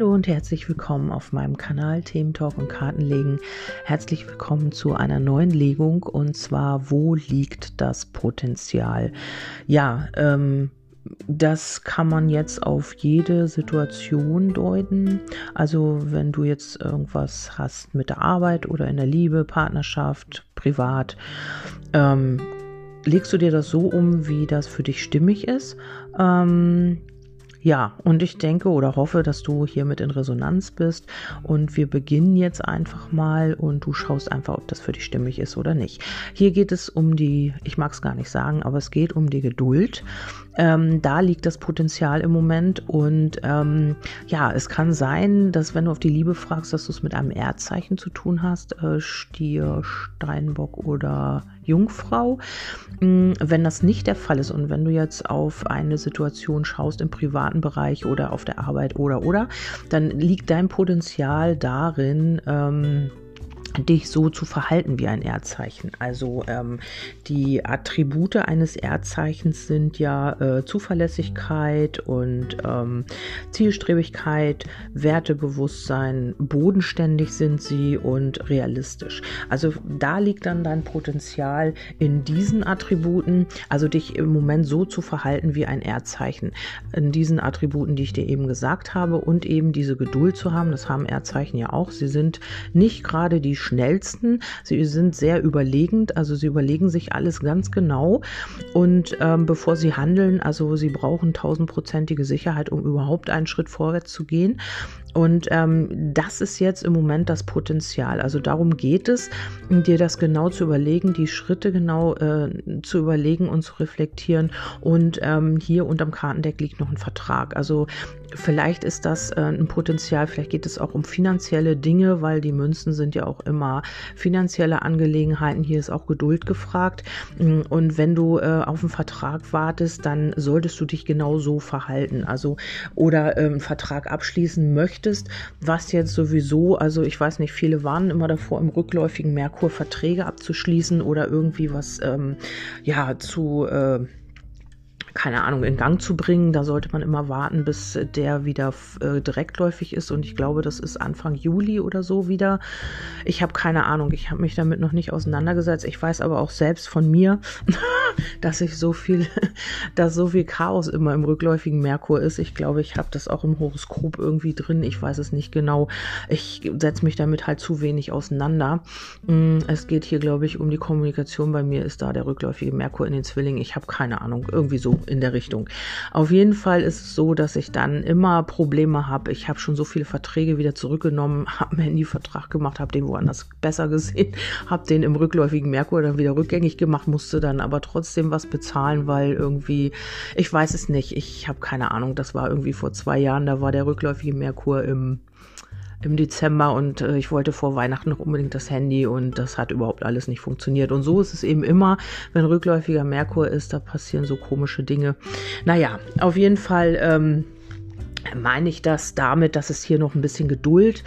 Hallo und herzlich willkommen auf meinem Kanal Themen Talk und Kartenlegen. Herzlich willkommen zu einer neuen Legung und zwar, wo liegt das Potenzial? Ja, ähm, das kann man jetzt auf jede Situation deuten. Also wenn du jetzt irgendwas hast mit der Arbeit oder in der Liebe, Partnerschaft, privat, ähm, legst du dir das so um, wie das für dich stimmig ist. Ähm, ja, und ich denke oder hoffe, dass du hiermit in Resonanz bist. Und wir beginnen jetzt einfach mal und du schaust einfach, ob das für dich stimmig ist oder nicht. Hier geht es um die, ich mag es gar nicht sagen, aber es geht um die Geduld. Ähm, da liegt das Potenzial im Moment. Und ähm, ja, es kann sein, dass wenn du auf die Liebe fragst, dass du es mit einem Erdzeichen zu tun hast, äh, Stier, Steinbock oder Jungfrau. Mm, wenn das nicht der Fall ist und wenn du jetzt auf eine Situation schaust im privaten Bereich oder auf der Arbeit oder oder, dann liegt dein Potenzial darin, ähm, dich so zu verhalten wie ein Erdzeichen. Also ähm, die Attribute eines Erdzeichens sind ja äh, Zuverlässigkeit und ähm, Zielstrebigkeit, Wertebewusstsein, bodenständig sind sie und realistisch. Also da liegt dann dein Potenzial in diesen Attributen, also dich im Moment so zu verhalten wie ein Erdzeichen. In diesen Attributen, die ich dir eben gesagt habe und eben diese Geduld zu haben, das haben Erdzeichen ja auch. Sie sind nicht gerade die schnellsten. Sie sind sehr überlegend, also sie überlegen sich alles ganz genau. Und ähm, bevor sie handeln, also sie brauchen tausendprozentige Sicherheit, um überhaupt einen Schritt vorwärts zu gehen. Und ähm, das ist jetzt im Moment das Potenzial. Also darum geht es, dir das genau zu überlegen, die Schritte genau äh, zu überlegen und zu reflektieren. Und ähm, hier unterm Kartendeck liegt noch ein Vertrag. Also vielleicht ist das äh, ein Potenzial, vielleicht geht es auch um finanzielle Dinge, weil die Münzen sind ja auch immer finanzielle Angelegenheiten. Hier ist auch Geduld gefragt. Und wenn du äh, auf einen Vertrag wartest, dann solltest du dich genau so verhalten. Also oder ähm, einen Vertrag abschließen möchtest, was jetzt sowieso, also ich weiß nicht, viele warnen immer davor, im rückläufigen Merkur Verträge abzuschließen oder irgendwie was ähm, ja zu äh, keine Ahnung, in Gang zu bringen. Da sollte man immer warten, bis der wieder äh, direktläufig ist. Und ich glaube, das ist Anfang Juli oder so wieder. Ich habe keine Ahnung. Ich habe mich damit noch nicht auseinandergesetzt. Ich weiß aber auch selbst von mir, dass ich so viel, dass so viel Chaos immer im rückläufigen Merkur ist. Ich glaube, ich habe das auch im Horoskop irgendwie drin. Ich weiß es nicht genau. Ich setze mich damit halt zu wenig auseinander. Mm, es geht hier, glaube ich, um die Kommunikation. Bei mir ist da der rückläufige Merkur in den Zwillingen. Ich habe keine Ahnung. Irgendwie so in der Richtung. Auf jeden Fall ist es so, dass ich dann immer Probleme habe. Ich habe schon so viele Verträge wieder zurückgenommen, habe einen Handyvertrag gemacht, habe den woanders besser gesehen, habe den im rückläufigen Merkur dann wieder rückgängig gemacht, musste dann aber trotzdem was bezahlen, weil irgendwie, ich weiß es nicht, ich habe keine Ahnung, das war irgendwie vor zwei Jahren, da war der rückläufige Merkur im im Dezember und äh, ich wollte vor Weihnachten noch unbedingt das Handy und das hat überhaupt alles nicht funktioniert. Und so ist es eben immer, wenn rückläufiger Merkur ist, da passieren so komische Dinge. Naja, auf jeden Fall. Ähm, meine ich das damit, dass es hier noch ein bisschen Geduld,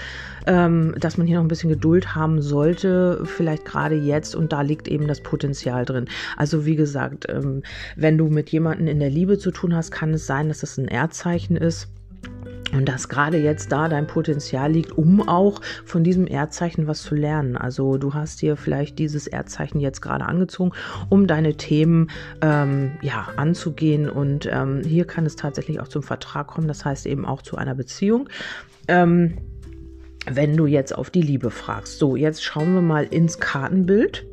ähm, dass man hier noch ein bisschen Geduld haben sollte, vielleicht gerade jetzt und da liegt eben das Potenzial drin. Also wie gesagt, ähm, wenn du mit jemandem in der Liebe zu tun hast, kann es sein, dass es ein Erdzeichen ist und dass gerade jetzt da dein Potenzial liegt, um auch von diesem Erdzeichen was zu lernen. Also du hast dir vielleicht dieses Erdzeichen jetzt gerade angezogen, um deine Themen ähm, ja anzugehen. Und ähm, hier kann es tatsächlich auch zum Vertrag kommen. Das heißt eben auch zu einer Beziehung. Ähm, wenn du jetzt auf die Liebe fragst. So, jetzt schauen wir mal ins Kartenbild.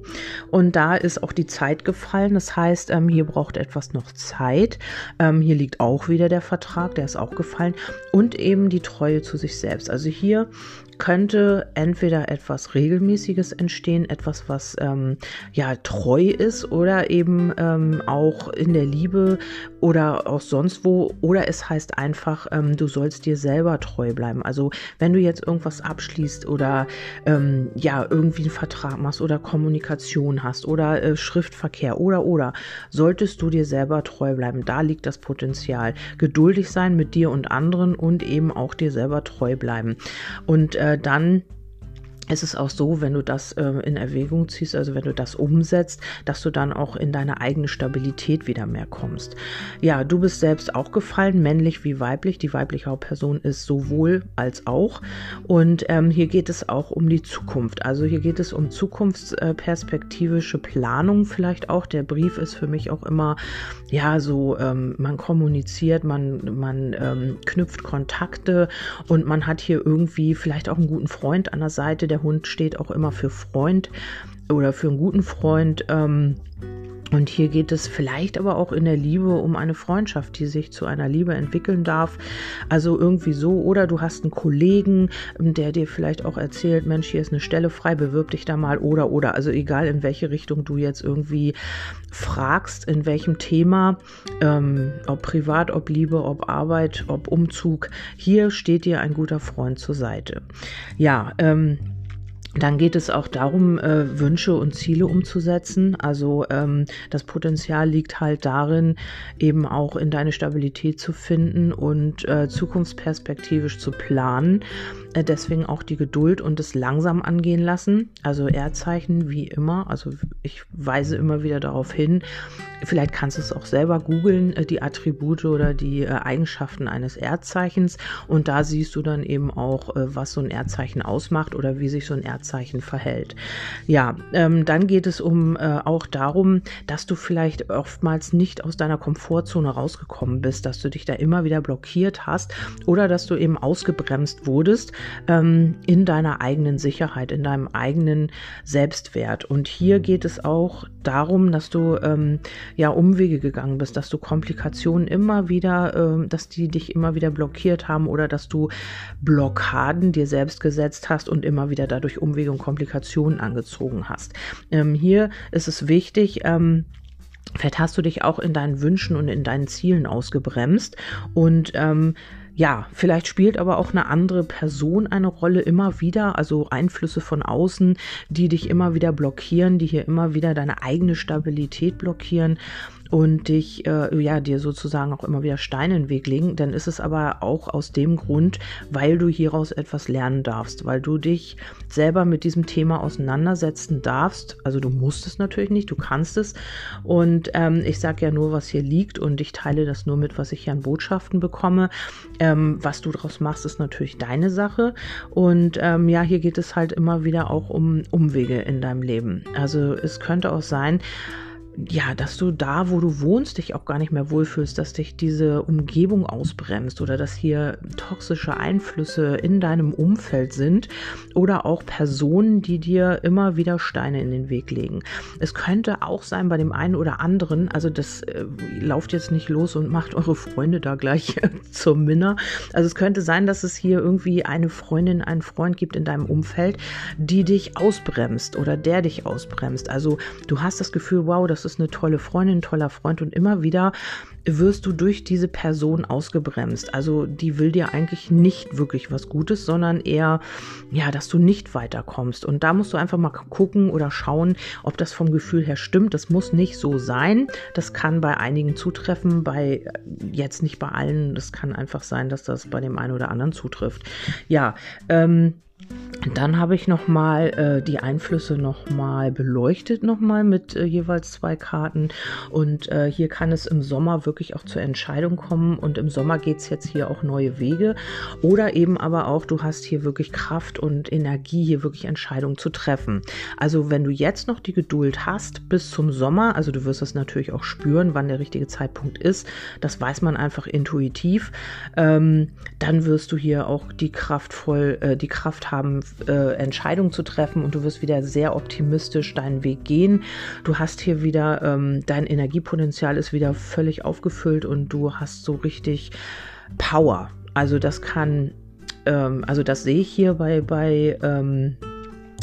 Und da ist auch die Zeit gefallen. Das heißt, ähm, hier braucht etwas noch Zeit. Ähm, hier liegt auch wieder der Vertrag, der ist auch gefallen. Und eben die Treue zu sich selbst. Also hier könnte entweder etwas Regelmäßiges entstehen, etwas, was ähm, ja treu ist oder eben ähm, auch in der Liebe oder auch sonst wo. Oder es heißt einfach, ähm, du sollst dir selber treu bleiben. Also wenn du jetzt irgendwas abschließt oder ähm, ja irgendwie einen Vertrag machst oder Kommunikation hast oder äh, Schriftverkehr oder oder solltest du dir selber treu bleiben. Da liegt das Potenzial. Geduldig sein mit dir und anderen und eben auch dir selber treu bleiben. Und äh, dann es ist auch so, wenn du das äh, in Erwägung ziehst, also wenn du das umsetzt, dass du dann auch in deine eigene Stabilität wieder mehr kommst. Ja, du bist selbst auch gefallen, männlich wie weiblich. Die weibliche Hauptperson ist sowohl als auch. Und ähm, hier geht es auch um die Zukunft. Also hier geht es um zukunftsperspektivische Planung vielleicht auch. Der Brief ist für mich auch immer, ja, so, ähm, man kommuniziert, man, man ähm, knüpft Kontakte und man hat hier irgendwie vielleicht auch einen guten Freund an der Seite, der Hund steht auch immer für Freund oder für einen guten Freund. Ähm, und hier geht es vielleicht aber auch in der Liebe um eine Freundschaft, die sich zu einer Liebe entwickeln darf. Also irgendwie so. Oder du hast einen Kollegen, der dir vielleicht auch erzählt, Mensch, hier ist eine Stelle frei, bewirb dich da mal. Oder, oder. Also egal in welche Richtung du jetzt irgendwie fragst, in welchem Thema, ähm, ob privat, ob Liebe, ob Arbeit, ob Umzug. Hier steht dir ein guter Freund zur Seite. Ja, ähm, dann geht es auch darum, äh, Wünsche und Ziele umzusetzen. Also ähm, das Potenzial liegt halt darin, eben auch in deine Stabilität zu finden und äh, zukunftsperspektivisch zu planen. Äh, deswegen auch die Geduld und das langsam angehen lassen. Also Erdzeichen wie immer. Also ich weise immer wieder darauf hin. Vielleicht kannst du es auch selber googeln, äh, die Attribute oder die äh, Eigenschaften eines Erdzeichens. Und da siehst du dann eben auch, äh, was so ein Erdzeichen ausmacht oder wie sich so ein Erdzeichen Leerzeichen verhält. Ja, ähm, dann geht es um äh, auch darum, dass du vielleicht oftmals nicht aus deiner Komfortzone rausgekommen bist, dass du dich da immer wieder blockiert hast oder dass du eben ausgebremst wurdest ähm, in deiner eigenen Sicherheit, in deinem eigenen Selbstwert. Und hier geht es auch darum, dass du ähm, ja Umwege gegangen bist, dass du Komplikationen immer wieder, ähm, dass die dich immer wieder blockiert haben oder dass du Blockaden dir selbst gesetzt hast und immer wieder dadurch um Umwege und Komplikationen angezogen hast. Ähm, hier ist es wichtig, ähm, Vielleicht hast du dich auch in deinen Wünschen und in deinen Zielen ausgebremst und ähm, ja, vielleicht spielt aber auch eine andere Person eine Rolle immer wieder, also Einflüsse von außen, die dich immer wieder blockieren, die hier immer wieder deine eigene Stabilität blockieren und dich, äh, ja, dir sozusagen auch immer wieder Steine in den Weg legen, dann ist es aber auch aus dem Grund, weil du hieraus etwas lernen darfst, weil du dich selber mit diesem Thema auseinandersetzen darfst. Also du musst es natürlich nicht, du kannst es. Und ähm, ich sage ja nur, was hier liegt und ich teile das nur mit, was ich hier an Botschaften bekomme. Ähm, was du daraus machst, ist natürlich deine Sache. Und ähm, ja, hier geht es halt immer wieder auch um Umwege in deinem Leben. Also es könnte auch sein, ja, dass du da, wo du wohnst, dich auch gar nicht mehr wohlfühlst, dass dich diese Umgebung ausbremst oder dass hier toxische Einflüsse in deinem Umfeld sind oder auch Personen, die dir immer wieder Steine in den Weg legen. Es könnte auch sein bei dem einen oder anderen, also das äh, lauft jetzt nicht los und macht eure Freunde da gleich zum Minner. Also es könnte sein, dass es hier irgendwie eine Freundin, einen Freund gibt in deinem Umfeld, die dich ausbremst oder der dich ausbremst. Also du hast das Gefühl, wow, das ist ist eine tolle Freundin, ein toller Freund und immer wieder wirst du durch diese Person ausgebremst. Also die will dir eigentlich nicht wirklich was Gutes, sondern eher, ja, dass du nicht weiterkommst. Und da musst du einfach mal gucken oder schauen, ob das vom Gefühl her stimmt. Das muss nicht so sein. Das kann bei einigen zutreffen, bei jetzt nicht bei allen. Das kann einfach sein, dass das bei dem einen oder anderen zutrifft. Ja, ähm, dann habe ich nochmal äh, die Einflüsse nochmal beleuchtet, nochmal mit äh, jeweils zwei Karten. Und äh, hier kann es im Sommer wirklich auch zur Entscheidung kommen. Und im Sommer geht es jetzt hier auch neue Wege. Oder eben aber auch, du hast hier wirklich Kraft und Energie, hier wirklich Entscheidungen zu treffen. Also wenn du jetzt noch die Geduld hast bis zum Sommer, also du wirst es natürlich auch spüren, wann der richtige Zeitpunkt ist. Das weiß man einfach intuitiv. Ähm, dann wirst du hier auch die Kraft voll, äh, die Kraft haben, äh, Entscheidungen zu treffen und du wirst wieder sehr optimistisch deinen Weg gehen. Du hast hier wieder, ähm, dein Energiepotenzial ist wieder völlig aufgefüllt und du hast so richtig Power. Also das kann, ähm, also das sehe ich hier bei, bei ähm,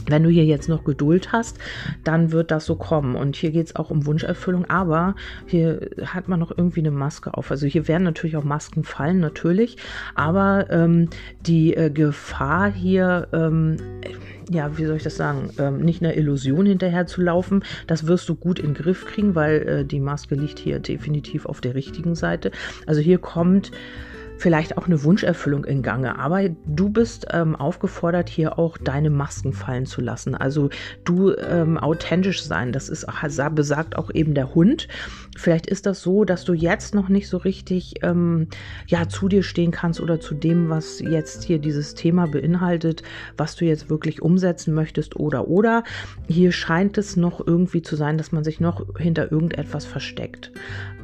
wenn du hier jetzt noch Geduld hast, dann wird das so kommen. Und hier geht es auch um Wunscherfüllung, aber hier hat man noch irgendwie eine Maske auf. Also hier werden natürlich auch Masken fallen, natürlich, aber ähm, die äh, Gefahr hier, ähm, ja, wie soll ich das sagen, ähm, nicht einer Illusion hinterher zu laufen, das wirst du gut in den Griff kriegen, weil äh, die Maske liegt hier definitiv auf der richtigen Seite. Also hier kommt vielleicht auch eine Wunscherfüllung in Gange. Aber du bist ähm, aufgefordert, hier auch deine Masken fallen zu lassen. Also du ähm, authentisch sein. Das ist besagt auch eben der Hund. Vielleicht ist das so, dass du jetzt noch nicht so richtig ähm, ja zu dir stehen kannst oder zu dem, was jetzt hier dieses Thema beinhaltet, was du jetzt wirklich umsetzen möchtest oder oder. Hier scheint es noch irgendwie zu sein, dass man sich noch hinter irgendetwas versteckt.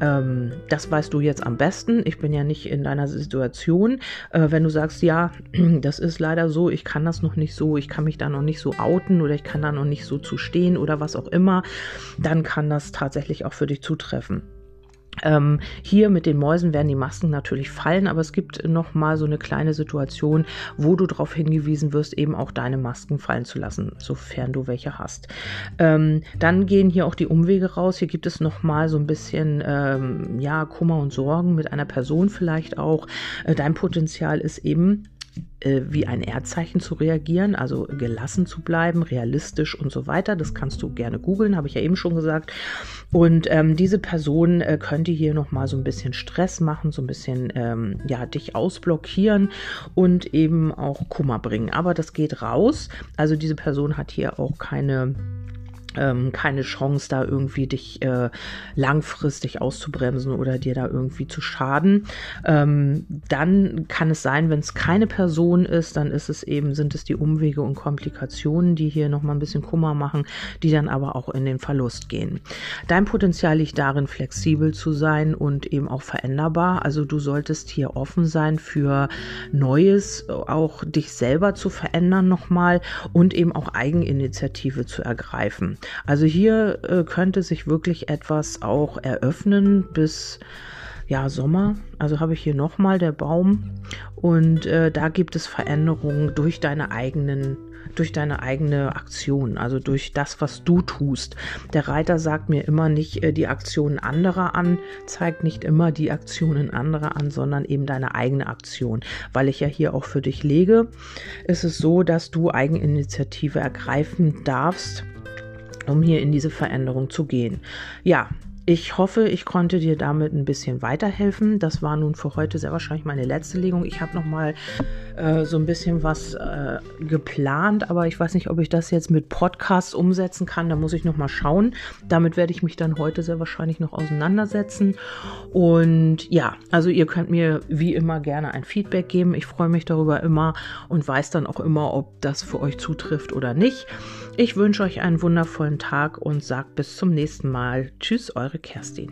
Ähm, das weißt du jetzt am besten. Ich bin ja nicht in deiner Situation. Äh, wenn du sagst, ja, das ist leider so, ich kann das noch nicht so, ich kann mich da noch nicht so outen oder ich kann da noch nicht so zu stehen oder was auch immer, dann kann das tatsächlich auch für dich zutreffen. Ähm, hier mit den Mäusen werden die Masken natürlich fallen, aber es gibt noch mal so eine kleine Situation, wo du darauf hingewiesen wirst, eben auch deine Masken fallen zu lassen, sofern du welche hast. Ähm, dann gehen hier auch die Umwege raus. Hier gibt es noch mal so ein bisschen ähm, ja Kummer und Sorgen mit einer Person vielleicht auch. Äh, dein Potenzial ist eben äh, wie ein Erdzeichen zu reagieren, also gelassen zu bleiben, realistisch und so weiter. Das kannst du gerne googeln, habe ich ja eben schon gesagt. Und ähm, diese Person äh, könnte hier nochmal so ein bisschen Stress machen, so ein bisschen ähm, ja dich ausblockieren und eben auch Kummer bringen. Aber das geht raus. Also diese Person hat hier auch keine ähm, keine Chance, da irgendwie dich äh, langfristig auszubremsen oder dir da irgendwie zu schaden. Ähm, dann kann es sein, wenn es keine Person ist, dann ist es eben, sind es die Umwege und Komplikationen, die hier nochmal ein bisschen Kummer machen, die dann aber auch in den Verlust gehen. Dein Potenzial liegt darin, flexibel zu sein und eben auch veränderbar. Also du solltest hier offen sein für Neues, auch dich selber zu verändern nochmal und eben auch Eigeninitiative zu ergreifen. Also hier äh, könnte sich wirklich etwas auch eröffnen bis ja, Sommer. Also habe ich hier nochmal der Baum und äh, da gibt es Veränderungen durch deine eigenen durch deine eigene Aktion, also durch das, was du tust. Der Reiter sagt mir immer nicht äh, die Aktionen anderer an, zeigt nicht immer die Aktionen anderer an, sondern eben deine eigene Aktion. Weil ich ja hier auch für dich lege, ist es so, dass du Eigeninitiative ergreifen darfst um hier in diese Veränderung zu gehen. Ja, ich hoffe, ich konnte dir damit ein bisschen weiterhelfen. Das war nun für heute sehr wahrscheinlich meine letzte Legung. Ich habe noch mal äh, so ein bisschen was äh, geplant, aber ich weiß nicht, ob ich das jetzt mit Podcasts umsetzen kann. Da muss ich noch mal schauen. Damit werde ich mich dann heute sehr wahrscheinlich noch auseinandersetzen. Und ja, also ihr könnt mir wie immer gerne ein Feedback geben. Ich freue mich darüber immer und weiß dann auch immer, ob das für euch zutrifft oder nicht. Ich wünsche euch einen wundervollen Tag und sage bis zum nächsten Mal. Tschüss, eure Kerstin.